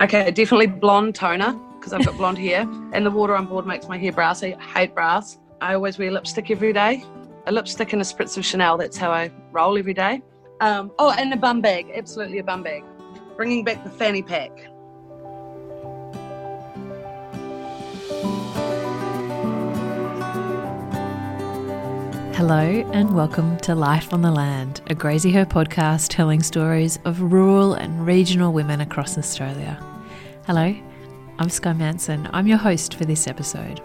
Okay, definitely blonde toner because I've got blonde hair, and the water on board makes my hair brassy. I hate brass. I always wear lipstick every day. A lipstick and a spritz of Chanel. That's how I roll every day. Um, oh, and a bum bag. Absolutely a bum bag. Bringing back the fanny pack. Hello and welcome to Life on the Land, a Graziher podcast telling stories of rural and regional women across Australia. Hello, I'm Sky Manson. I'm your host for this episode.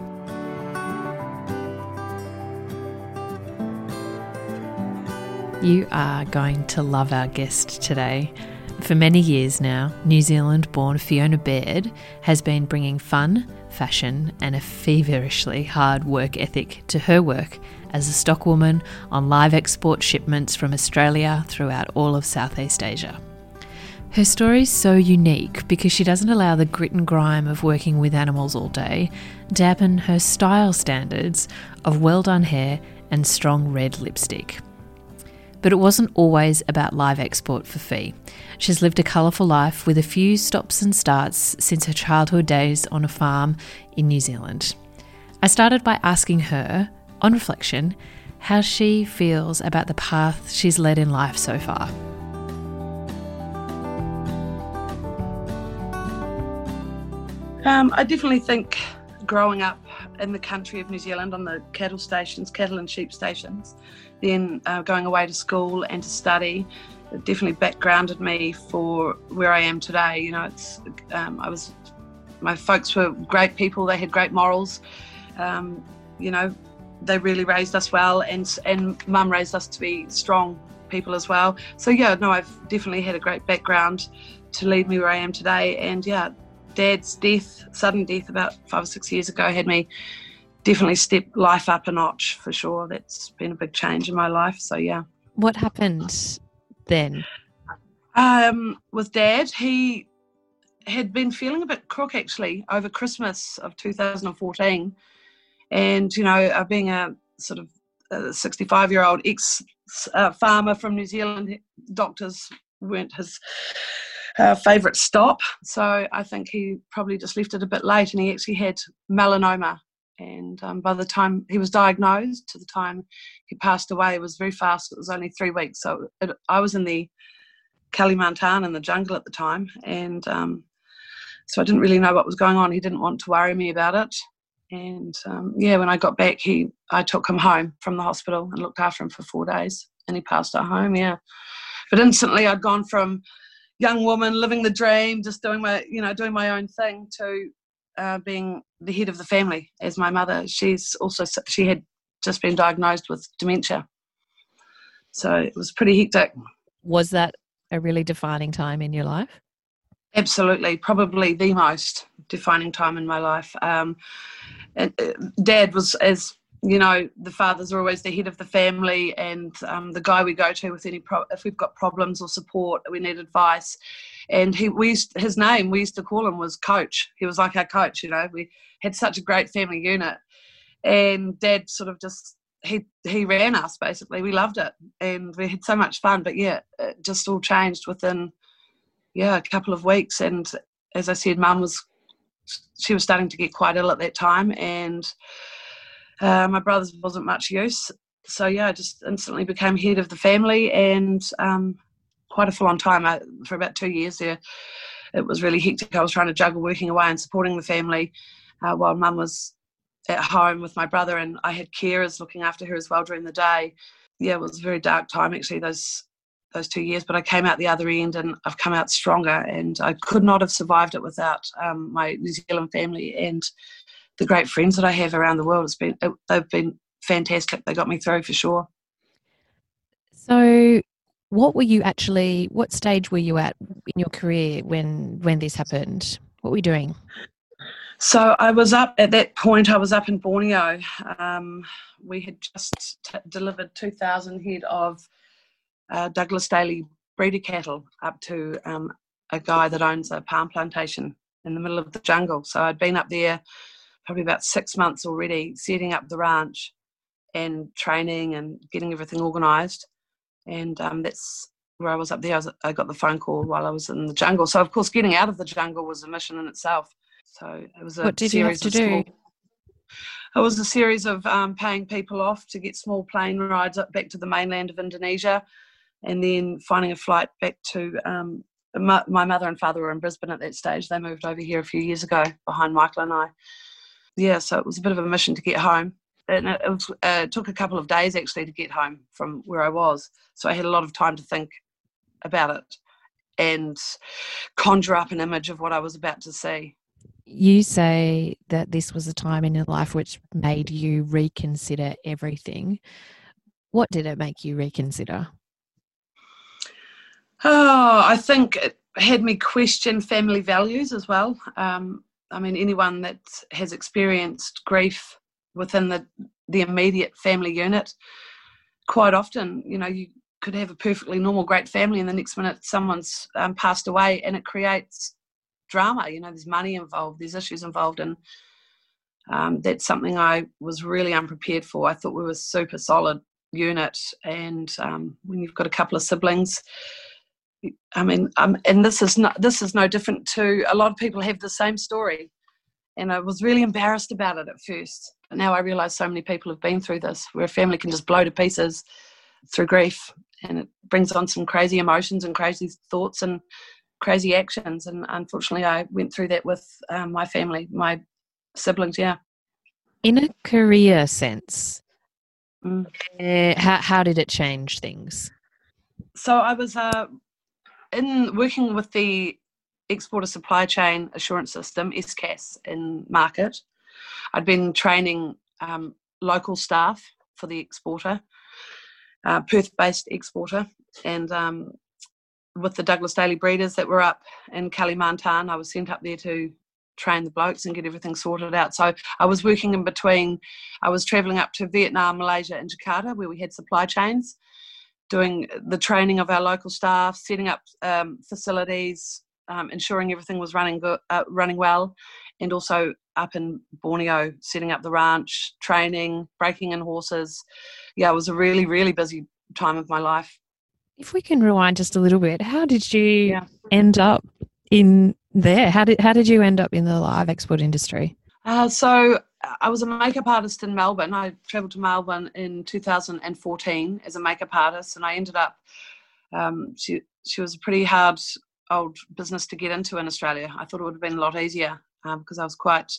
You are going to love our guest today. For many years now, New Zealand born Fiona Baird has been bringing fun, fashion, and a feverishly hard work ethic to her work as a stockwoman on live export shipments from Australia throughout all of Southeast Asia. Her story is so unique because she doesn't allow the grit and grime of working with animals all day to dampen her style standards of well done hair and strong red lipstick. But it wasn't always about live export for Fee. She's lived a colourful life with a few stops and starts since her childhood days on a farm in New Zealand. I started by asking her on reflection, how she feels about the path she's led in life so far. Um, I definitely think growing up in the country of New Zealand on the cattle stations, cattle and sheep stations, then uh, going away to school and to study, it definitely backgrounded me for where I am today. You know, it's um, I was my folks were great people. They had great morals. Um, you know, they really raised us well, and and mum raised us to be strong people as well. So yeah, no, I've definitely had a great background to lead me where I am today. And yeah, dad's death, sudden death about five or six years ago, had me definitely step life up a notch for sure. That's been a big change in my life. So yeah. What happened then? Um, with dad, he had been feeling a bit crook actually over Christmas of 2014 and, you know, uh, being a sort of 65 year old ex uh, farmer from New Zealand, doctors weren't his uh, favourite stop. So I think he probably just left it a bit late and he actually had melanoma. And um, by the time he was diagnosed to the time he passed away, it was very fast. It was only three weeks. So it, I was in the Kalimantan in the jungle at the time. And um, so I didn't really know what was going on. He didn't want to worry me about it. And um, yeah, when I got back, he I took him home from the hospital and looked after him for four days, and he passed at home. Yeah, but instantly I'd gone from young woman living the dream, just doing my you know doing my own thing, to uh, being the head of the family as my mother. She's also she had just been diagnosed with dementia, so it was pretty hectic. Was that a really defining time in your life? Absolutely, probably the most defining time in my life. Um, and uh, dad was as you know the fathers are always the head of the family and um, the guy we go to with any pro- if we've got problems or support we need advice. And he we used, his name we used to call him was coach. He was like our coach you know we had such a great family unit. And dad sort of just he he ran us basically. We loved it and we had so much fun but yeah it just all changed within yeah a couple of weeks. And as i said mum was she was starting to get quite ill at that time, and uh, my brother's wasn't much use. So yeah, I just instantly became head of the family, and um, quite a full-on time I, for about two years there. It was really hectic. I was trying to juggle working away and supporting the family uh, while mum was at home with my brother, and I had carers looking after her as well during the day. Yeah, it was a very dark time actually. Those those two years, but I came out the other end and I've come out stronger. And I could not have survived it without um, my New Zealand family and the great friends that I have around the world. It's been it, they've been fantastic. They got me through for sure. So, what were you actually? What stage were you at in your career when when this happened? What were you doing? So I was up at that point. I was up in Borneo. Um, we had just t- delivered two thousand head of uh, Douglas Daly breeder cattle up to um, a guy that owns a palm plantation in the middle of the jungle. So I'd been up there probably about six months already, setting up the ranch and training and getting everything organised. And um, that's where I was up there, I, was, I, got the phone call while I was in the jungle. So of course, getting out of the jungle was a mission in itself. So it was a what did series you have to do? Small, it was a series of um, paying people off to get small plane rides up back to the mainland of Indonesia, and then finding a flight back to. Um, my, my mother and father were in Brisbane at that stage. They moved over here a few years ago behind Michael and I. Yeah, so it was a bit of a mission to get home and it, was, uh, it took a couple of days actually to get home from where I was. So I had a lot of time to think about it and conjure up an image of what I was about to see you say that this was a time in your life which made you reconsider everything. What did it make you reconsider? Oh, I think it had me question family values as well. Um, I mean, anyone that has experienced grief within the, the immediate family unit, quite often, you know, you could have a perfectly normal, great family, and the next minute someone's um, passed away, and it creates drama. You know, there's money involved, there's issues involved, and um, that's something I was really unprepared for. I thought we were super solid unit, and um, when you've got a couple of siblings, I mean, um, and this is not this is no different to a lot of people have the same story, and I was really embarrassed about it at first. But now I realise so many people have been through this, where a family can just blow to pieces through grief, and it brings on some crazy emotions and crazy thoughts and crazy actions. And unfortunately, I went through that with um, my family, my siblings. Yeah. In a career sense, mm. uh, how how did it change things? So I was uh, in working with the exporter supply chain assurance system (ESCAS) in market. I'd been training um, local staff for the exporter, uh, Perth-based exporter, and um, with the Douglas Daly breeders that were up in Kalimantan. I was sent up there to train the blokes and get everything sorted out. So I was working in between. I was traveling up to Vietnam, Malaysia, and Jakarta, where we had supply chains, doing the training of our local staff, setting up um, facilities, um, ensuring everything was running good, uh, running well, and also up in Borneo, setting up the ranch, training, breaking in horses. Yeah, it was a really, really busy time of my life. If we can rewind just a little bit, how did you yeah. end up in there? How did how did you end up in the live export industry? Uh, so I was a makeup artist in Melbourne. I travelled to Melbourne in 2014 as a makeup artist, and I ended up. Um, she she was a pretty hard old business to get into in Australia. I thought it would have been a lot easier um, because I was quite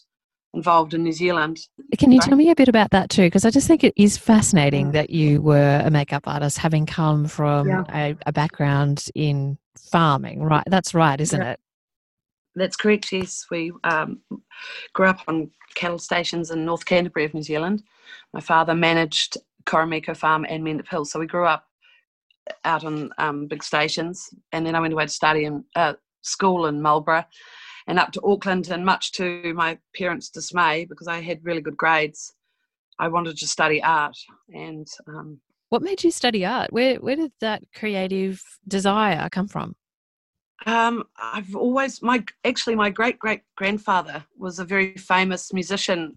involved in New Zealand. Can you tell me a bit about that too? Because I just think it is fascinating that you were a makeup artist, having come from yeah. a, a, background in farming. Right, that's right, isn't yeah. it? That's correct. Yes, we um, grew up on cattle stations in North Canterbury of New Zealand. My father managed Koromiko Farm and Mendip Hill, so we grew up out on um, big stations. And then I went away to study in uh, school in Marlborough and up to Auckland. And much to my parents' dismay, because I had really good grades, I wanted to study art. And um, what made you study art? Where where did that creative desire come from? Um, I've always my actually my great great grandfather was a very famous musician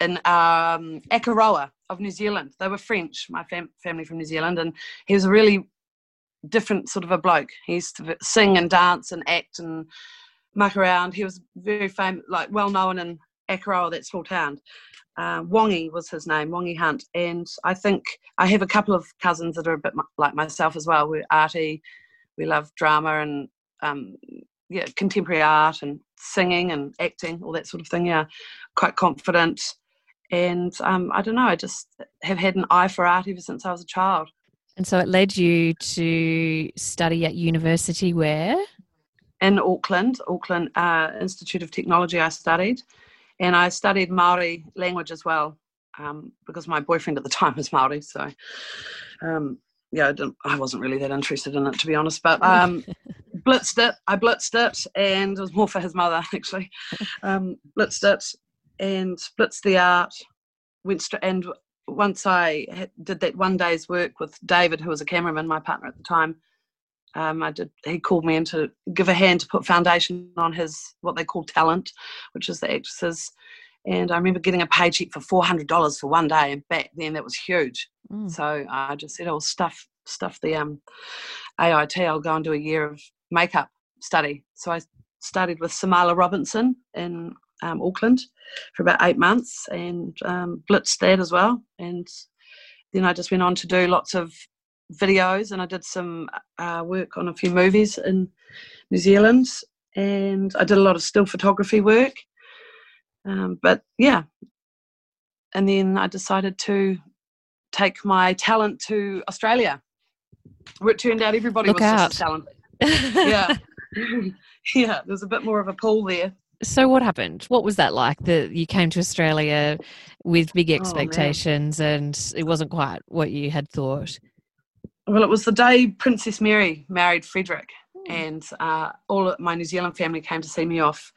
in um, Akaroa of New Zealand. They were French, my fam- family from New Zealand, and he was a really different sort of a bloke. He used to sing and dance and act and muck around. He was very famous, like well known in Akaroa, that small town. Uh, Wongi was his name, Wongi Hunt. And I think I have a couple of cousins that are a bit like myself as well. We're arty, we love drama and um, yeah, contemporary art and singing and acting, all that sort of thing. Yeah, quite confident. And um, I don't know, I just have had an eye for art ever since I was a child. And so it led you to study at university where? in Auckland, Auckland uh, Institute of Technology. I studied, and I studied Maori language as well um, because my boyfriend at the time was Maori. So, um, yeah, I, I, wasn't really that interested in it to be honest. But um, blitzed it. I blitzed it, and it was more for his mother actually. Um, blitzed it and blitzed the art. Went straight and once I did that one day's work with David, who was a cameraman, my partner at the time um, I did. He called me in to give a hand to put foundation on his what they call talent, which is the actresses. And I remember getting a paycheck for four hundred dollars for one day, and back then that was huge. Mm. So I just said, "Oh, stuff, stuff the um, AIT, I'll go and do a year of makeup study. So I studied with Samala Robinson in um, Auckland for about eight months and um, blitzed that as well. And then I just went on to do lots of videos and I did some uh, work on a few movies in New Zealand and I did a lot of still photography work. Um, but yeah, and then I decided to take my talent to Australia. Where it turned out everybody Look was out. just talented. Yeah, yeah. There's a bit more of a pull there. So what happened? What was that like? That you came to Australia with big Oh, expectations and it wasn't quite what you had thought. Well, it was the day Princess Mary married Frederick, Hmm. and uh, all of my New Zealand family came to see me off.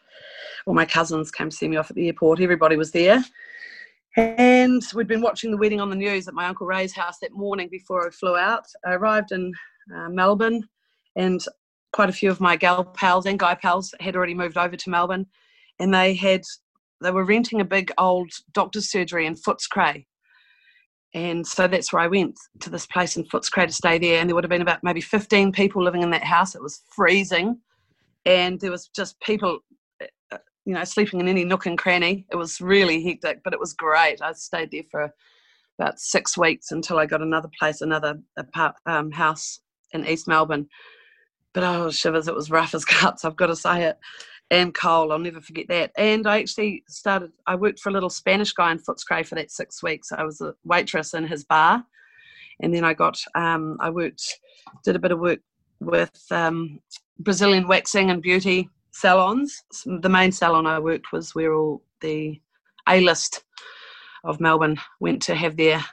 All my cousins came to see me off at the airport. Everybody was there. And we'd been watching the wedding on the news at my Uncle Ray's house that morning before I flew out. I arrived in uh, Melbourne, and quite a few of my gal pals and guy pals had already moved over to Melbourne, and they had they were renting a big old doctor's surgery in Footscray. And so that's where I went to this place in Footscray to stay there. And there would have been about maybe 15 people living in that house. It was freezing. And there was just people, uh, you know, sleeping in any nook and cranny. It was really hectic, but it was great. I stayed there for about six weeks until I got another place, another um, house in East Melbourne. But oh, shivers, it was rough as guts, I've got to say it. And cold, I'll never forget that. And I actually started, I worked for a little Spanish guy in Footscray for that six weeks. I was a waitress in his bar. And then I got, um, I worked, did a bit of work with um, Brazilian waxing and beauty salons. The main salon I worked was where all the A list of Melbourne went to have their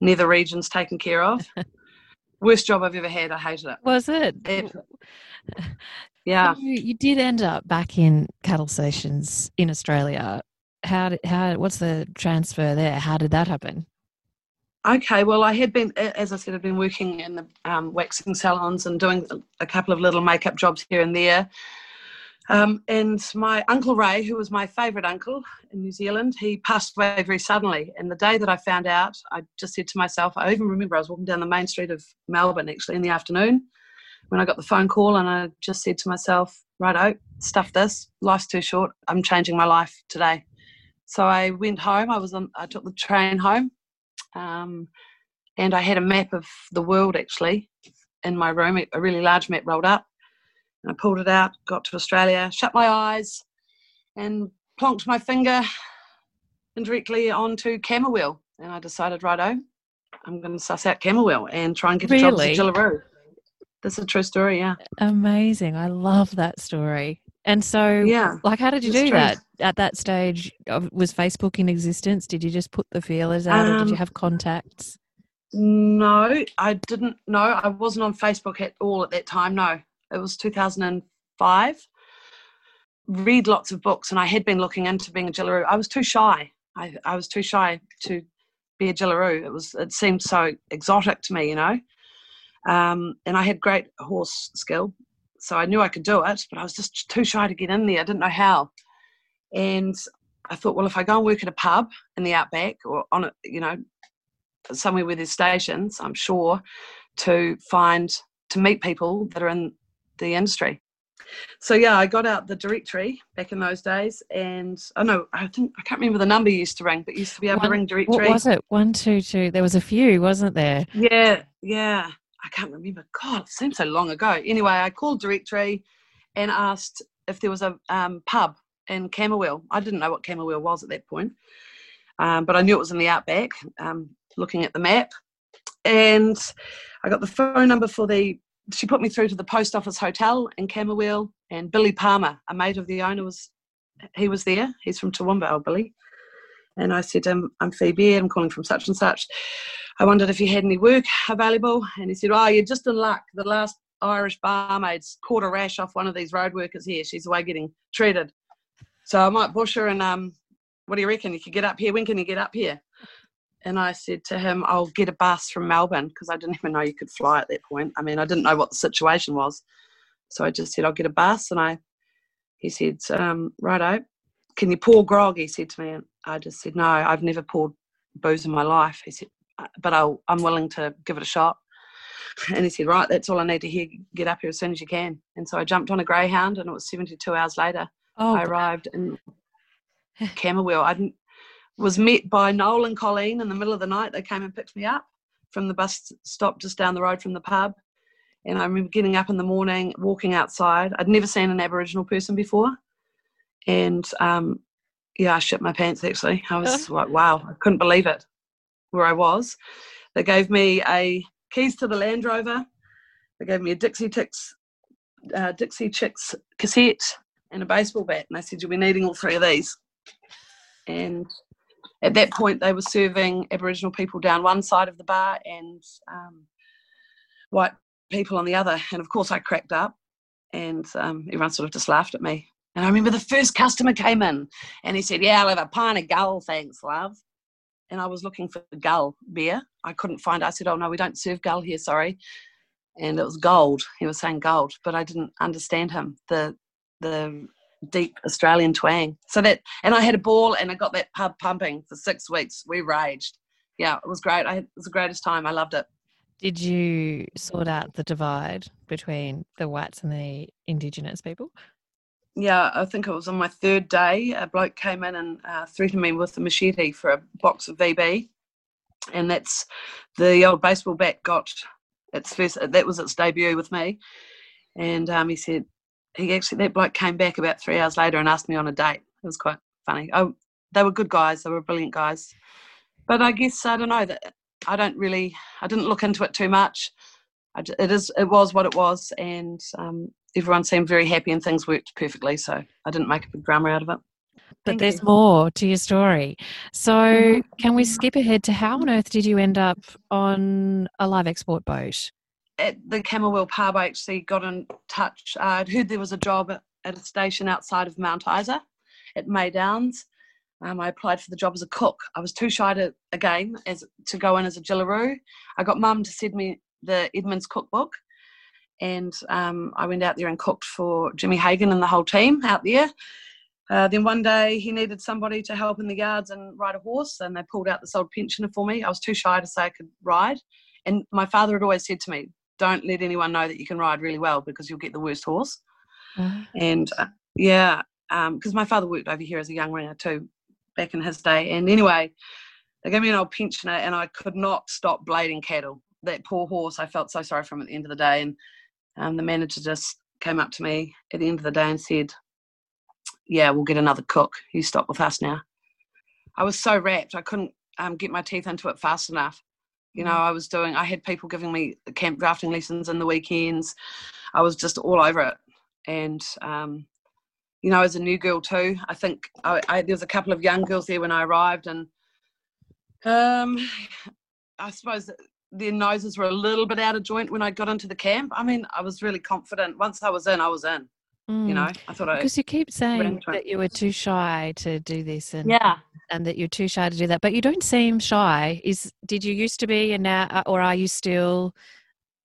nether regions taken care of. Worst job I've ever had. I hated it. Was it? It- Yeah. So you did end up back in cattle stations in Australia. How did, how what's the transfer there? How did that happen? Okay, well, I had been, as I said, I've been working in the um, waxing salons and doing a couple of little makeup jobs here and there. Um, and my uncle Ray, who was my favourite uncle in New Zealand, he passed away very suddenly. And the day that I found out, I just said to myself, I even remember I was walking down the main street of Melbourne actually in the afternoon when I got the phone call, and I just said to myself, righto, stuff this, life's too short, I'm changing my life today. So I went home, I was on, I took the train home um, and I had a map of the world actually in my room, a really large map rolled up. And I pulled it out, got to Australia, shut my eyes, and plonked my finger indirectly onto Camooweal. And I decided, righto, I'm going to suss out Camooweal and try and get a job Really? Jillaroo. That's a true story, yeah. Amazing. I love that story. And so, Yeah. like, how did you do true. that at that stage? of- Was Facebook in existence? Did you just put the feelers out, or did you Um, have contacts? No, I didn't. No, I wasn't on Facebook at all at that time. No, it was 2005. Read lots of books, and I had been looking into being a Jillaroo. I was too shy. I, I was too shy to be a Jillaroo. It was. It seemed so exotic to me, you know. Um, and I had great horse skill, so I knew I could do it, but I was just too shy to get in there. I didn't know how. And I thought, well, if I go and work at a pub in the outback or on a, you know, somewhere where there's stations, I'm sure, to find to meet people that are in the industry. So yeah, I got out the directory back in those days, and oh no, I think I can't remember the number you used to ring, but used to be able One- to ring directory. What was it? One, two, two. There was a few, wasn't there? Yeah, yeah. I can't remember. God, it seems so long ago. Anyway, I called directory and asked if there was a um, pub in Camooweal. I didn't know what Camooweal was at that point, um, but I knew it was in the outback. Um, looking at the map, and I got the phone number for the. She put me through to the post office hotel in Camooweal, and Billy Palmer, a mate of the owner, was he was there. He's from Toowoomba, old Billy. And I said, um, I'm Phoebe, I'm calling from such and such. I wondered if you had any work available. And he said, Oh, you're just in luck. The last Irish barmaid's caught a rash off one of these road workers here. She's away getting treated. So I might bush her and um, what do you reckon? You could get up here. When can you get up here? And I said to him, I'll get a bus from Melbourne because I didn't even know you could fly at that point. I mean, I didn't know what the situation was. So I just said, I'll get a bus. And I, he said, um, righto, can you pour grog? He said to me. And I just said, no, I've never poured booze in my life. He said, "Uh, but I'll, I'm willing to give it a shot. And he said, right, that's all I need to hear. Get up here as soon as you can. And so I jumped on a Greyhound, and it was 72 hours later. Oh, I arrived in Camooweal. I was met by Noel and Colleen in the middle of the night. They came and picked me up from the bus stop just down the road from the pub. And I remember getting up in the morning, walking outside. I'd never seen an Aboriginal person before. And um, yeah, I shit my pants actually. I was like, wow, I couldn't believe it where I was. They gave me a keys to the Land Rover. They gave me a Dixie Chicks, uh, Dixie Chicks cassette and a baseball bat. And they said, you'll be needing all three of these. And at that point, they were serving Aboriginal people down one side of the bar and um, white people on the other. And of course, I cracked up and um, everyone sort of just laughed at me. And I remember the first customer came in and he said, Yeah, I'll have a pint of gull, thanks, love. And I was looking for the gull beer. I couldn't find it. I said, Oh, no, we don't serve gull here, sorry. And it was gold. He was saying gold, but I didn't understand him, the, the deep Australian twang. So that, and I had a ball and I got that pub pumping for six weeks. We raged. Yeah, it was great. I, it was the greatest time. I loved it. Did you sort out the divide between the whites and the Indigenous people? yeah, I think it was on my third day. A bloke came in and uh, threatened me with a machete for a box of VB, and that's the old baseball bat got its first. That was its debut with me, and um, he said he actually that bloke came back about three hours later and asked me on a date. It was quite funny. Oh, they were good guys. They were brilliant guys, but I guess I don't know that I don't really. I didn't look into it too much. I, it is. It was what it was, and um, everyone seemed very happy and things worked perfectly. So I didn't make a big drama out of it. But Thank there's you. more to your story. So mm-hmm. can we skip ahead to how on earth did you end up on a live export boat? At the Camooweal Pub, I actually got in touch. Uh, I'd heard there was a job at, a station outside of Mount Isa at Maydowns. Um, I applied for the job as a cook. I was too shy to again as to go in as a jillaroo. I got mum to send me the Edmonds cookbook, and um, I went out there and cooked for Jimmy Hagan and the whole team out there. Uh, then one day he needed somebody to help in the yards and ride a horse, and they pulled out this old pensioner for me. I was too shy to say I could ride, and my father had always said to me, "Don't let anyone know that you can ride really well because you'll get the worst horse." Uh-huh. And uh, yeah, because um, my father worked over here as a young ringer too, back in his day. And anyway, they gave me an old pensioner, and I could not stop blading cattle. That poor horse, I felt so sorry for him at the end of the day, and um, the manager just came up to me at the end of the day and said, Yeah, we'll get another cook. You stop with us now. I was so wrapped, I couldn't um, get my teeth into it fast enough. You know. I was doing, I had people giving me camp drafting lessons in the weekends. I was just all over it. And, um, you know, as a new girl too, I think I, I, there was a couple of young girls there when I arrived, and um, I suppose their noses were a little bit out of joint when I got into the camp. I mean, I was really confident. Once I was in, I was in. Mm. You know, I thought because you keep saying that you were too shy to do this, and yeah, and that you're too shy to do that. But you don't seem shy. Is did you used to be, and now, uh, or are you still?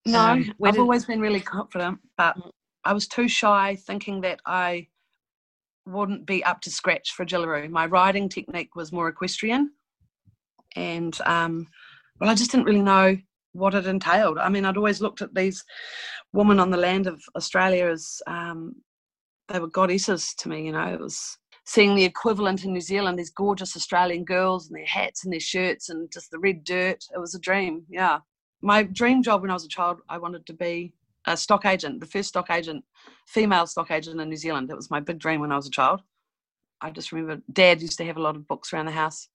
No, um, I've did... always been really confident, but mm. I was too shy, thinking that I wouldn't be up to scratch for Jillaroo. My riding technique was more equestrian, and um, well, I just didn't really know what it entailed. I mean, I'd always looked at these women on the land of Australia as um, they were goddesses to me. You know, it was seeing the equivalent in New Zealand, these gorgeous Australian girls and their hats and their shirts and just the red dirt. It was a dream. Yeah, my dream job when I was a child, I wanted to be a stock agent, the first stock agent, female stock agent in New Zealand. That was my big dream when I was a child. I just remember Dad used to have a lot of books around the house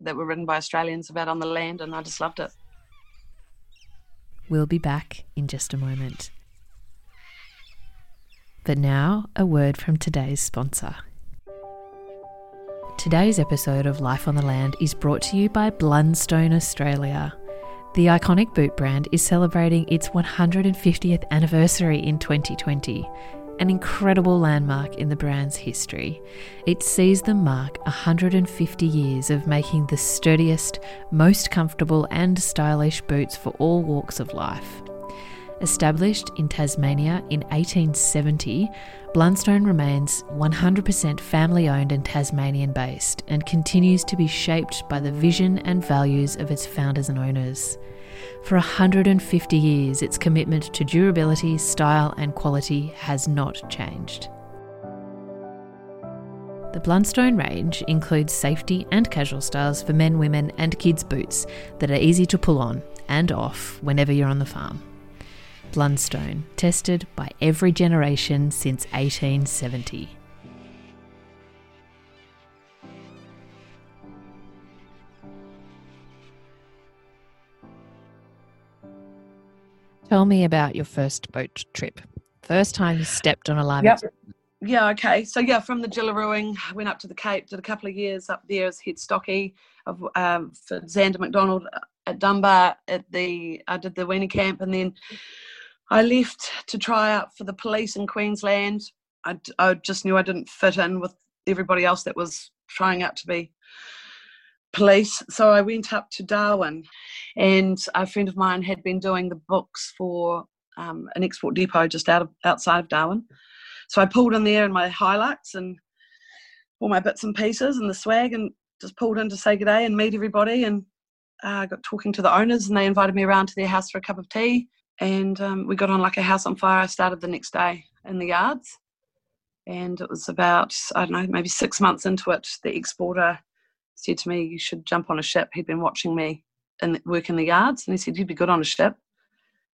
that were written by Australians about on the land, and I just loved it. We'll be back in just a moment. But now, a word from today's sponsor. Today's episode of Life on the Land is brought to you by Blundstone Australia. The iconic boot brand is celebrating its 150th anniversary in 2020 an incredible landmark in the brand's history. It sees them mark 150 years of making the sturdiest, most comfortable, and stylish boots for all walks of life. Established in Tasmania in 1870, Blundstone remains 100% family owned and Tasmanian based and continues to be shaped by the vision and values of its founders and owners. For 150 years, its commitment to durability, style, and quality has not changed. The Blundstone range includes safety and casual styles for men, women, and kids' boots that are easy to pull on and off whenever you're on the farm. Blundstone, tested by every generation since 1870. Tell me about your first boat trip. First time you stepped on a live yep. Yeah, okay. So yeah, from the Jillarooing, went up to the Cape, did a couple of years up there as head stocky of um, for Xander McDonald at Dunbar at the I did the weaner camp and then I left to try out for the police in Queensland. I, I just knew I didn't fit in with everybody else that was trying out to be police. So I went up to Darwin, and a friend of mine had been doing the books for um, an export depot just out of outside of Darwin. So I pulled in there in my Hilux and all my bits and pieces and the swag, and just pulled in to say good day and meet everybody. And I uh, got talking to the owners, and they invited me around to their house for a cup of tea. And um, we got on like a house on fire. I started the next day in the yards. And it was about, I don't know, maybe six months into it, the exporter said to me, You should jump on a ship. He'd been watching me and work in the yards, and he said, You'd be good on a ship.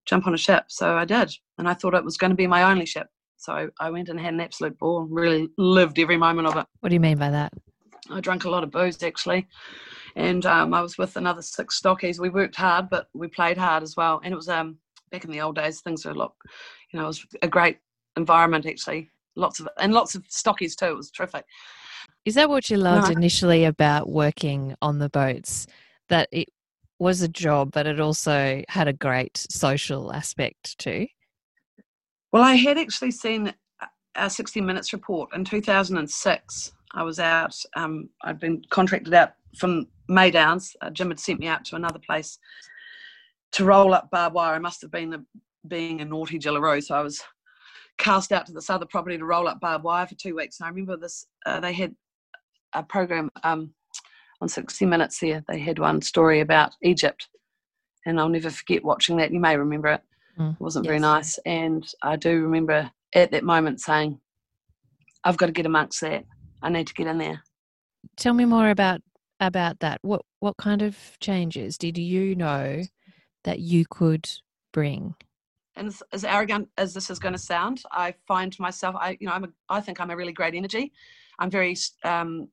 Jump on a ship. So I did. And I thought it was going to be my only ship. So I went and had an absolute ball, really lived every moment of it. What do you mean by that? I drank a lot of booze actually. And um, I was with another six stockies. We worked hard, but we played hard as well. And it was um, back in the old days, things were a lot, you know, it was a great environment actually. Lots of, and lots of stockies too. It was terrific. Is that what you loved no. initially about working on the boats? That it was a job, but it also had a great social aspect too? Well, I had actually seen a 60 Minutes report in 2006. I was out, um, I'd been contracted out from Maydowns. Uh, Jim had sent me out to another place to roll up barbed wire. I must have been a, being a naughty Jillaroo, so I was cast out to this other property to roll up barbed wire for two weeks. And I remember this, uh, they had a program um, on 60 Minutes there. They had one story about Egypt, and I'll never forget watching that. You may remember it. Mm, it wasn't yes. very nice, and I do remember at that moment saying, "I've got to get amongst that. I need to get in there." Tell me more about about that. What what kind of changes did you know that you could bring? And as, arrogant as this is going to sound, I find myself, I you know, I'm a, I think I'm a really great energy. I'm very um,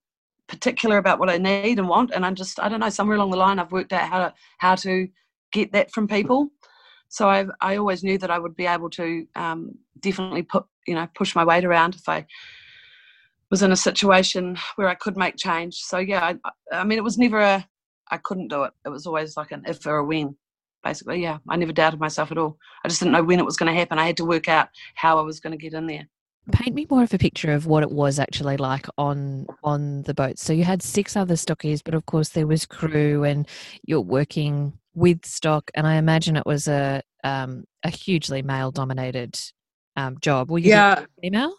particular about what I need and want, and I'm just I don't know somewhere along the line I've worked out how to how to get that from people. So I I always knew that I would be able to um, definitely put you know push my weight around if I was in a situation where I could make change. So yeah, I, I mean it was never a I couldn't do it. It was always like an if or a when. Basically, yeah, I never doubted myself at all. I just didn't know when it was going to happen. I had to work out how I was going to get in there. Paint me more of a picture of what it was actually like on on the boat. So you had six other stockies but of course there was crew and you're working with stock and i imagine it was a um, a hugely male dominated um, job. Were you yeah. female?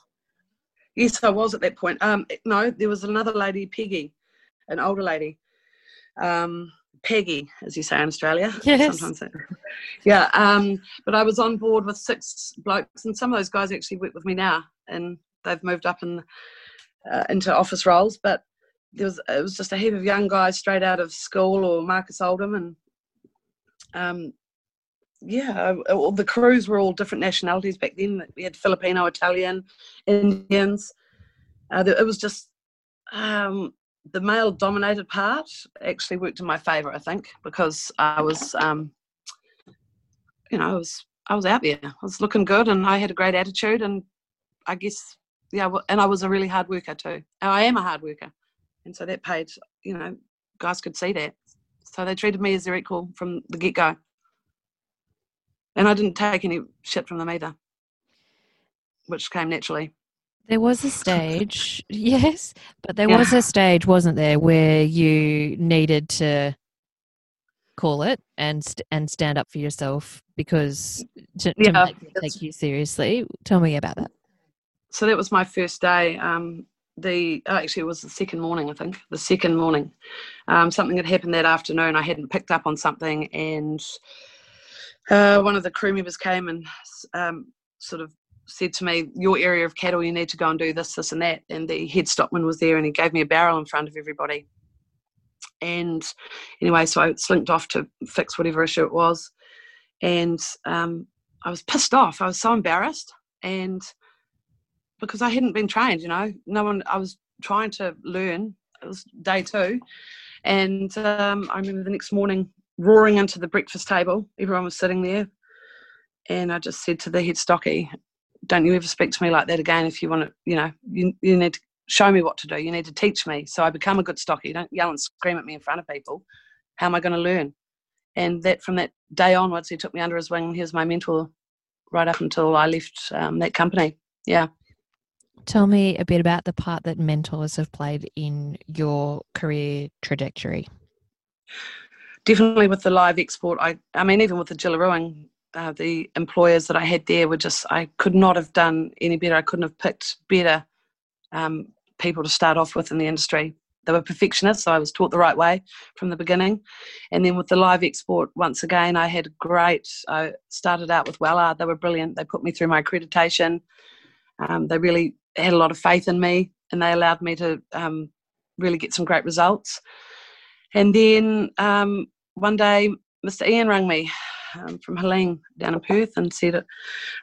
Yes i was at that point. Um, no there was another lady peggy an older lady. Um, Peggy, as you say in Australia. Yes. Sometimes. Yeah. Um, but I was on board with six blokes, and some of those guys actually work with me now and they've moved up in, uh, into office roles. But there was it was just a heap of young guys straight out of school or Marcus Oldham, and um, yeah, all the crews were all different nationalities back then. We had Filipino, Italian, Indians. Uh, it was just um, the male dominated part actually worked in my favour, I think, because I was, um, you know, I was I was out there. I was looking good, and I had a great attitude, and I guess, yeah, and I was a really hard worker too. I am a hard worker, and so that paid. You know, guys could see that, so they treated me as their equal from the get go, and I didn't take any shit from them either, which came naturally. There was a stage, yes, but there yeah. was a stage, wasn't there, where you needed to call it and and stand up for yourself because to, to yeah, take you seriously. Tell me about that so that was my first day. Um, the oh, actually it was the second morning i think the second morning um, something had happened that afternoon i hadn't picked up on something and uh, one of the crew members came and um, sort of said to me your area of cattle you need to go and do this this and that and the head stockman was there and he gave me a barrel in front of everybody and anyway so i slinked off to fix whatever issue it was and um, i was pissed off i was so embarrassed and because I hadn't been trained, you know, no one, I was trying to learn. It was day two. And um, I remember the next morning roaring into the breakfast table. Everyone was sitting there. And I just said to the head stocky, don't you ever speak to me like that again if you want to, you know, you, you need to show me what to do. You need to teach me so I become a good stocky. Don't yell and scream at me in front of people. How am I going to learn? And that from that day onwards, he took me under his wing. He was my mentor right up until I left um, that company. Yeah. Tell me a bit about the part that mentors have played in your career trajectory. Definitely with the live export, I, I mean, even with the Jillaroos, uh, the employers that I had there were just, I could not have done any better. I couldn't have picked better um, people to start off with in the industry. They were perfectionists, so I was taught the right way from the beginning. And then with the live export, once again, I had great. I started out with Wellard, they were brilliant. They put me through my accreditation. Um, they really had a lot of faith in me and they allowed me to um, really get some great results. And then um, one day, Mr. Ian rang me um, from Helene down in Perth and said,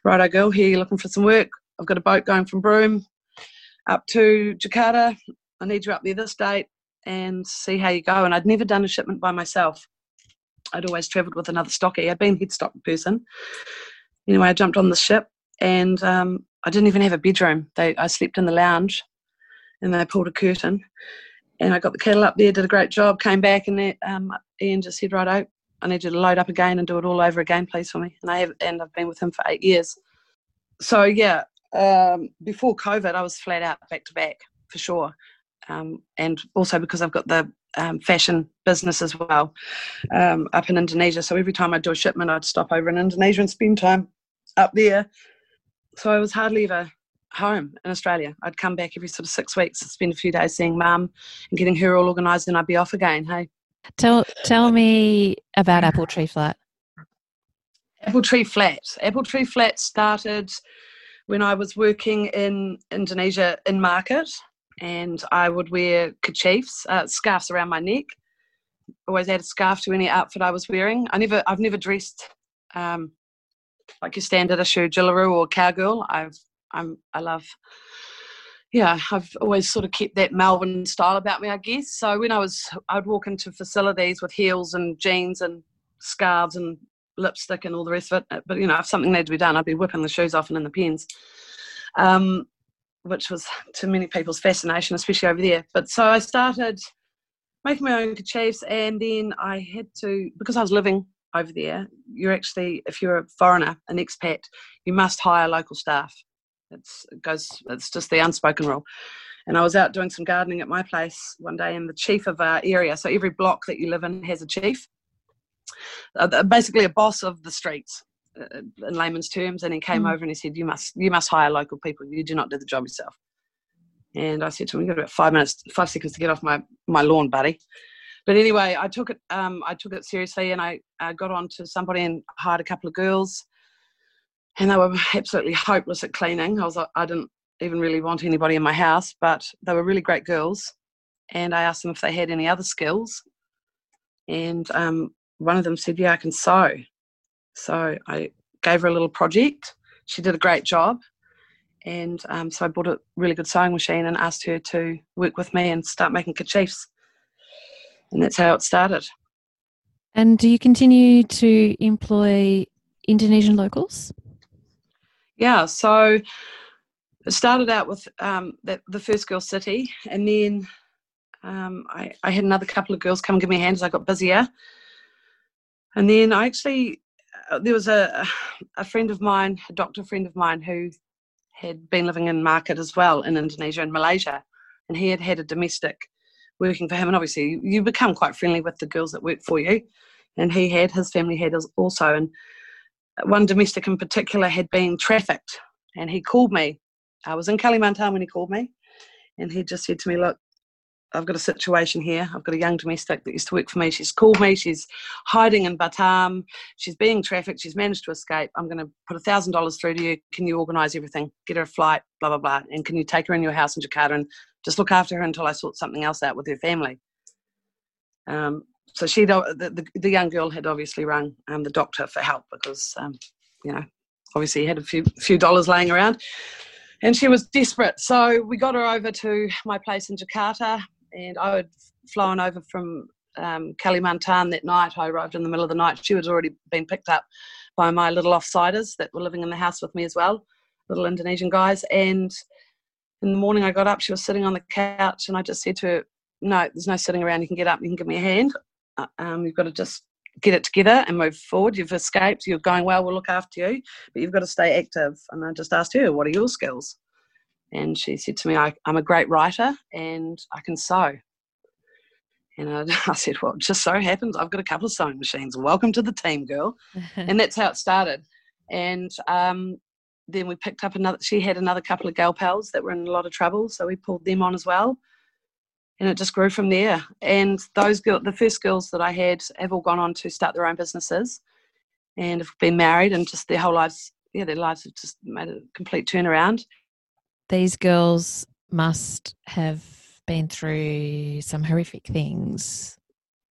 Righto, girl, here you're looking for some work. I've got a boat going from Broome up to Jakarta. I need you up there this date and see how you go. And I'd never done a shipment by myself. I'd always travelled with another stocky. I'd been head stock person. Anyway, I jumped on the ship and um, I didn't even have a bedroom. They, I slept in the lounge, and they pulled a curtain, and I got the kettle up there, did a great job, came back, and um, Ian just said, "Right, I need you to load up again and do it all over again, please, for me." And I have, and I've been with him for eight years. So yeah, um, before COVID, I was flat out back to back for sure, um, and also because I've got the um, fashion business as well um, up in Indonesia. So every time I do a shipment, I'd stop over in Indonesia and spend time up there so I was hardly ever home in Australia. I'd come back every sort of six weeks, spend a few days seeing mum and getting her all organised, and I'd be off again. Hey, tell tell me about Apple Tree Flat. Apple Tree Flat. Apple Tree Flat started when I was working in Indonesia in market, and I would wear kerchiefs, uh, scarves around my neck. Always add a scarf to any outfit I was wearing. I never, I've never dressed um, like your standard issue Jillaroo or Cowgirl. I've I'm I love yeah, I've always sort of kept that Melbourne style about me, I guess. So when I was, I'd walk into facilities with heels and jeans and scarves and lipstick and all the rest of it. But you know, if something needed to be done, I'd be whipping the shoes off and in the pens, um, which was to many people's fascination, especially over there. But so I started making my own kerchiefs, and then I had to because I was living over there, you're actually, if you're a foreigner, an expat, you must hire local staff. It's, it goes, it's just the unspoken rule. And I was out doing some gardening at my place one day, and the chief of our area, so every block that you live in has a chief, uh, basically a boss of the streets uh, in layman's terms. And he came mm. over and he said, "You must, you must hire local people. You do not do the job yourself." And I said to him, "You've got about five minutes, five seconds to get off my my lawn, buddy." but anyway, I took it. Um, I took it seriously, and I uh, got on to somebody and hired a couple of girls, and they were absolutely hopeless at cleaning. I was I didn't even really want anybody in my house, but they were really great girls, and I asked them if they had any other skills, and um, one of them said, "Yeah, I can sew." So I gave her a little project. She did a great job, and um, so I bought a really good sewing machine and asked her to work with me and start making kerchiefs and that's how it started. And do you continue to employ Indonesian locals? Yeah, so it started out with um, the, the first girl Siti, and then um, I, I, had another couple of girls come and give me a hand as I got busier. And then I actually, uh, there was a, a friend of mine, a doctor friend of mine, who had been living in market as well in Indonesia and Malaysia, and he had had a domestic working for him. And obviously, you become quite friendly with the girls that work for you. And he had, his family had also. And one domestic in particular had been trafficked. And he called me. I was in Kalimantan when he called me. and he just said to me, "Look, I've got a situation here. I've got a young domestic that used to work for me. She's called me. She's hiding in Batam. She's being trafficked. She's managed to escape. I'm going to put a thousand dollars through to you. Can you organise everything? Get her a flight, blah blah blah. And can you take her in your house in Jakarta and just look after her until I sort something else out with her family? Um, so she, the, the, the, young girl had obviously rung um, the doctor for help because, um, you know, obviously he had a few few dollars laying around, and she was desperate. So we got her over to my place in Jakarta and I had flown over from um, Kalimantan that night. I arrived in the middle of the night. She had already been picked up by my little offsiders that were living in the house with me as well, little Indonesian guys. And in the morning, I got up. She was sitting on the couch, and I just said to her, "No, there's no sitting around. You can get up. You can give me a hand. Uh, um, you've got to just." Get it together and move forward. You've escaped. You're going well. We'll look after you, but you've got to stay active. And I just asked her, "What are your skills?" and she said to me, I, am a great writer and I can sew. And I, I, said, Well, it just so happens I've got a couple of sewing machines. Welcome to the team, girl. and that's how it started. And um, then we picked up another, she had another couple of gal pals that were in a lot of trouble. So we pulled them on as well. And it just grew from there. And those girls, the first girls that I had have all gone on to start their own businesses and have been married and just their whole lives, yeah, their lives have just made a complete turnaround these girls must have been through some horrific things.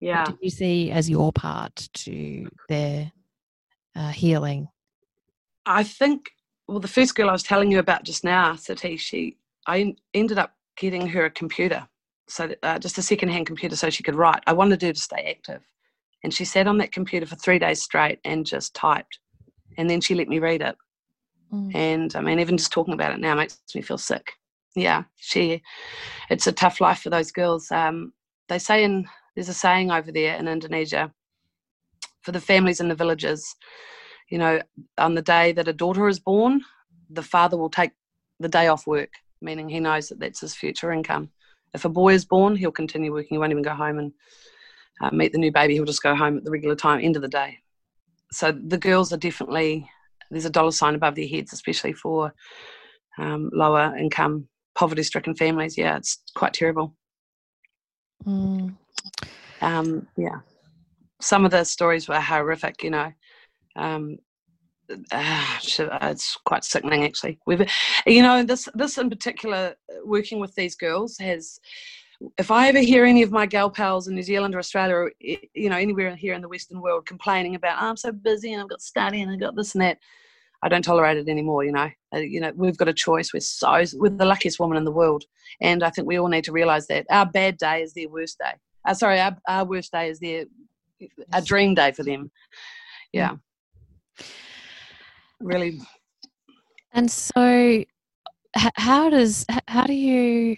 Yeah. What did you see as your part to their uh, healing? I think, well, the first girl I was telling you about just now, Siti, she, I ended up getting her a computer, so uh, just a second-hand computer, so she could write. I wanted her to stay active, and she sat on that computer for three days straight and just typed, and then she let me read it. Mm. And I mean, even just talking about it now makes me feel sick. Yeah, she, it's a tough life for those girls. Um, they say in, there's a saying over there in Indonesia for the families in the villages, you know, on the day that a daughter is born, the father will take the day off work, meaning he knows that that's his future income. If a boy is born, he'll continue working. He won't even go home and uh, meet the new baby. He'll just go home at the regular time, end of the day. So the girls are definitely there's a dollar sign above their heads, especially for um, lower income, poverty stricken families. Yeah, it's quite terrible. Mm. Um, yeah. Some of the stories were horrific, you know. Um, uh, it's quite sickening actually. We've, you know, this this in particular, working with these girls has if I ever hear any of my gal pals in New Zealand or Australia, or you know anywhere here in the Western world, complaining about oh, I'm so busy and I've got study and I've got this and that, I don't tolerate it anymore. You know, uh, you know we've got a choice. We're so we're the luckiest woman in the world, and I think we all need to realise that our bad day is their worst day. Uh, sorry, our, our worst day is their a dream day for them. Yeah, really. And so, how does how do you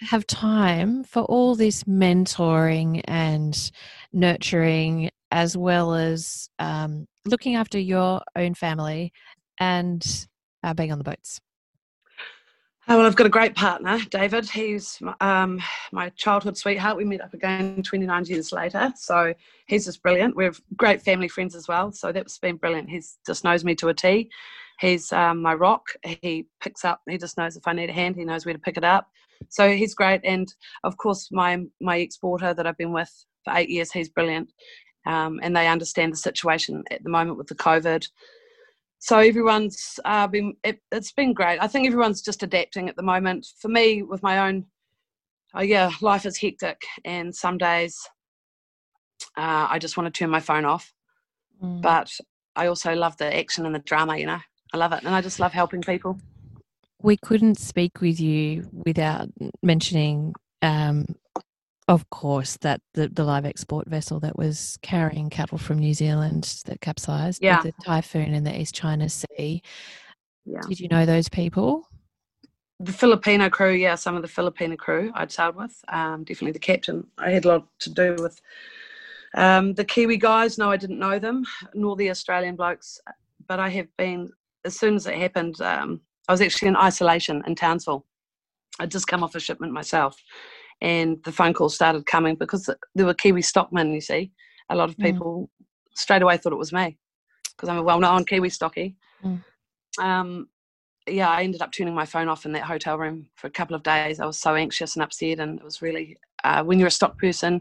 have time for all this mentoring and nurturing as well as um, looking after your own family and uh, being on the boats? Oh, well, I've got a great partner, David. He's um, my childhood sweetheart. We met up again 29 years later. So he's just brilliant. We're great family friends as well. So that's been brilliant. He just knows me to a T. He's um, my rock. He picks up, he just knows if I need a hand, he knows where to pick it up so he's great. And of course, my my exporter that I've been with for eight years, he's brilliant. Um, and they understand the situation at the moment with the COVID. So everyone's uh, been it, has been great. I think everyone's just adapting at the moment. For me, with my own, oh yeah, life is hectic, and some days uh, I just want to turn my phone off. Mm. But I also love the action and the drama. You know, I love it, and I just love helping people we couldn't speak with you without mentioning, um, of course, that the, the live export vessel that was carrying cattle from New Zealand that capsized yeah. with the typhoon in the East China Sea. Yeah. Did you know those people? The Filipino crew, yeah, some of the Filipino crew I'd sailed with. Um, definitely the captain. I had a lot to do with um, the Kiwi guys. No, I didn't know them, nor the Australian blokes. But I have been, as soon as it happened, um, I was actually in isolation in Townsville. I'd just come off a shipment myself, and the phone calls started coming because there were Kiwi stockmen. You see, a lot of mm. people mm. straight away thought it was me because I'm a well-known Kiwi stocky. Mm. Um, yeah, I ended up turning my phone off in that hotel room for a couple of days. I was so anxious and upset, and it was really uh, when you're a stock person,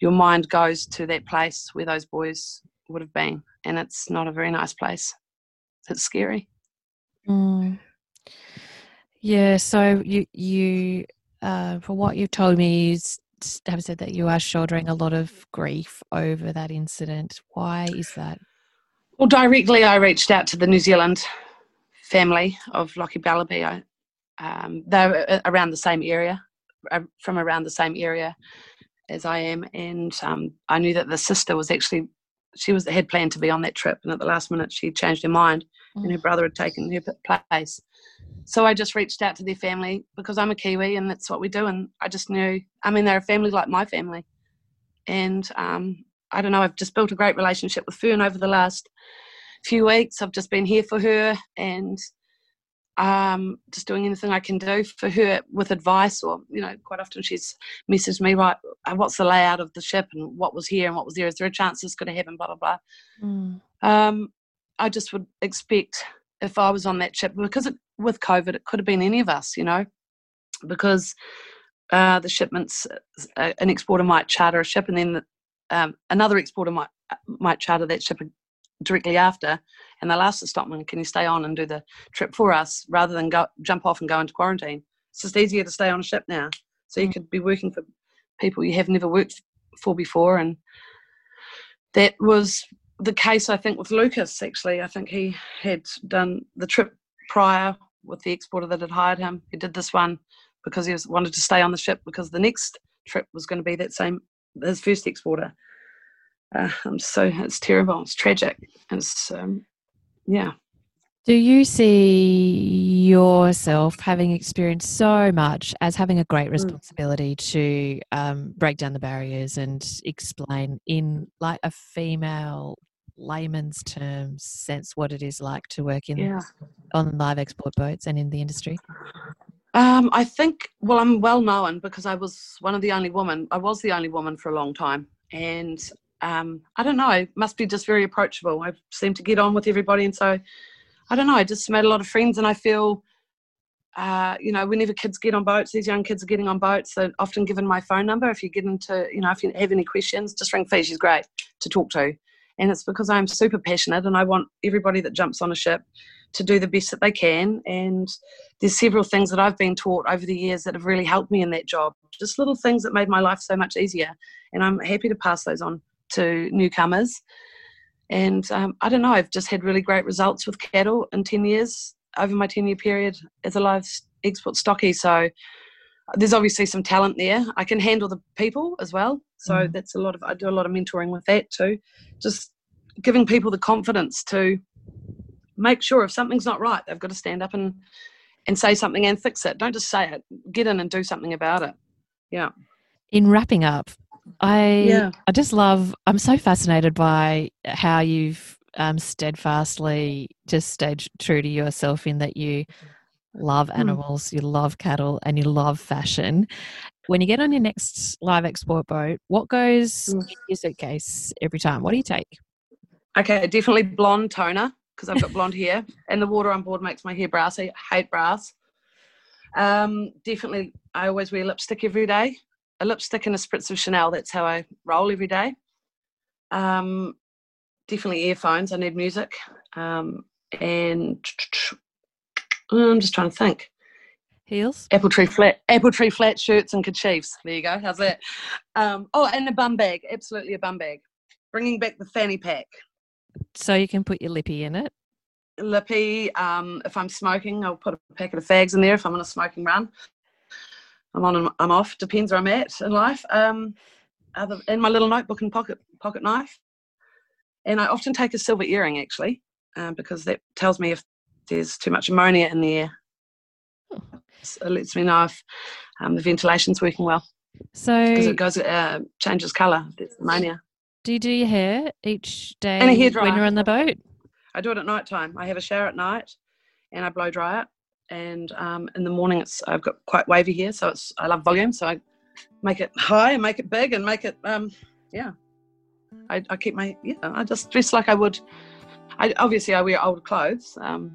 your mind goes to that place where those boys would have been, and it's not a very nice place. It's scary. Mm. Yeah. So you you uh, for what you've told me, you have said that you are shouldering a lot of grief over that incident. Why is that? Well, directly, I reached out to the New Zealand family of Lochie Bellerby. I, um, they're uh, around the same area, uh, from around the same area as I am, and um, I knew that the sister was actually she was had planned to be on that trip, and at the last minute she changed her mind, mm. and her mm. brother had taken her place. So I just reached out to their family because I'm a Kiwi, and that's what we do. And I just knew, I mean, they're a family like my family, and um, I don't know, I've just built a great relationship with Fern over the last few weeks. I've just been here for her, and um, just doing anything I can do for her with advice, or you know, quite often she's messaged me, right, uh, what's the layout of the ship and what was here and what was there? Is there a chance this could have happened? Blah blah blah. Mm. Um, I just would expect if I was on that ship because it, with COVID, it could have been any of us, you know, because uh, the shipments, uh, an exporter might charter a ship, and then the, um, another exporter might might charter that ship directly after, and they'll ask the stockman, "Can you stay on and do the trip for us rather than go jump off and go into quarantine?" It's just easier to stay on a ship now, so you mm. could be working for people you have never worked for before, and that was the case. I think with Lucas. Actually, I think he had done the trip prior with the exporter that had hired him. He did this one because he was, wanted to stay on the ship because the next trip was going to be that same his first exporter. Uh, so it's terrible. It's tragic. It's um, yeah. Do you see yourself having experienced so much as having a great mm. responsibility to um, break down the barriers and explain in like a female layman's terms sense what it is like to work in yeah. on live export boats and in the industry? Um, I think well, I'm well known because I was one of the only women. I was the only woman for a long time, and um, I don't know, I must be just very approachable. I seem to get on with everybody. And so, I don't know, I just made a lot of friends and I feel, uh, you know, whenever kids get on boats, these young kids are getting on boats, they're often given my phone number. If you get into, you know, if you have any questions, just ring Fee, she's great to talk to. And it's because I'm super passionate and I want everybody that jumps on a ship to do the best that they can. And there's several things that I've been taught over the years that have really helped me in that job. Just little things that made my life so much easier. And I'm happy to pass those on to newcomers. And um, I don't know, I've just had really great results with cattle in 10 years over my 10 year period as a live export stocky. So there's obviously some talent there. I can handle the people as well. So mm. that's a lot of, I do a lot of mentoring with that too. Just giving people the confidence to make sure if something's not right, they've got to stand up and, and say something and fix it. Don't just say it, get in and do something about it. Yeah. In wrapping up, I yeah. I just love. I'm so fascinated by how you've um, steadfastly just stayed true to yourself in that you love hmm. animals, mm. you love cattle, and you love fashion. When you get on your next live export boat, what goes mm. in your suitcase every time? What do you take? Okay, definitely blonde toner because I've got blonde hair, and the water on board makes my hair brassy. I hate brass. Um, definitely, I always wear lipstick every day a lipstick and a spritz of Chanel. That's how I roll every day. Um, definitely earphones. I need music. Um, and I'm just trying to think. Heels. Apple tree flat. Apple tree flat shirts and kerchiefs. There you go. How's that? Um, oh, and a bum bag. Absolutely a bum bag. Bringing back the fanny pack. So you can put your lippy in it. Lippy. Um, if I'm smoking, I'll put a packet of fags in there. If I'm on a smoking run, I'm on and I'm off. Depends where I'm at in life. Um, other, in my little notebook and pocket pocket knife, and I often take a silver earring actually, um, because that tells me if there's too much ammonia in the air. it lets me know if um, the ventilation's working well. So because it goes uh, changes colour. There's ammonia. Do you do your hair each day and a hair dryer. when you're on the boat? I do it at night time. I have a shower at night, and I blow dry it and um, in the morning it's I've got quite wavy hair, so it's I love volume, so I make it high and make it big and make it um, yeah. I, I keep my yeah I just dress like I would. I obviously I wear old clothes, um,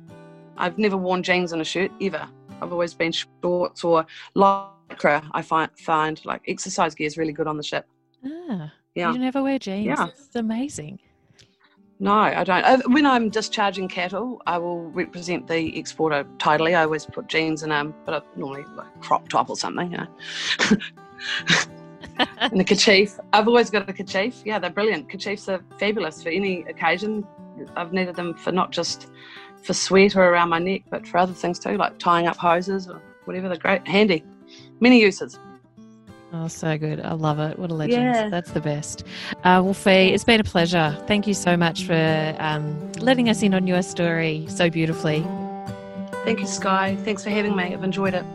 I've never worn jeans and a shirt ever. I've always been shorts or lycra. I find find like exercise gear is really good on the ship. Ah, Yeah. you never wear jeans. Yeah. It's amazing. No, I don't. Uh, When I'm discharging cattle, I will represent the exporter tidily. I always put jeans and um, but I normally like crop top or something, you know. and a kerchief. I've always got a kerchief. Yeah, they're brilliant. Kerchiefs are fabulous for any occasion. I've needed them for not just for sweat or around my neck, but for other things too, like tying up hoses or whatever. They're great, handy. Many uses. Oh, so good. I love it. What a legend. Yeah. That's the best. Uh, well, Fee, it's been a pleasure. Thank you so much for um, letting us in on your story so beautifully. Thank you, Sky. Thanks for having me. I've enjoyed it.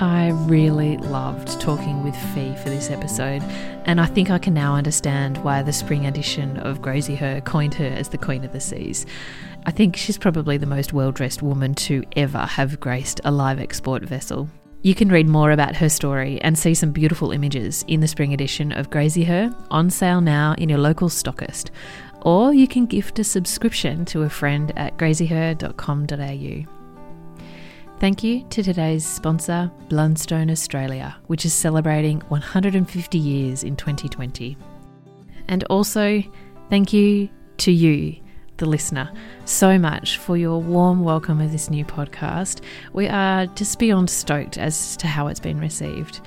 I really loved talking with Fee for this episode, and I think I can now understand why the spring edition of Graziher coined her as the Queen of the Seas. I think she's probably the most well dressed woman to ever have graced a live export vessel. You can read more about her story and see some beautiful images in the spring edition of Graziher, on sale now in your local stockist. Or you can gift a subscription to a friend at graziher.com.au. Thank you to today's sponsor, Blundstone Australia, which is celebrating 150 years in 2020. And also, thank you to you, the listener, so much for your warm welcome of this new podcast. We are just beyond stoked as to how it's been received.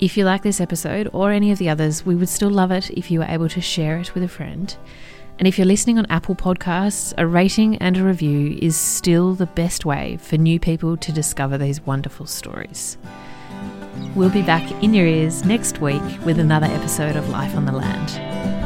If you like this episode or any of the others, we would still love it if you were able to share it with a friend. And if you're listening on Apple Podcasts, a rating and a review is still the best way for new people to discover these wonderful stories. We'll be back in your ears next week with another episode of Life on the Land.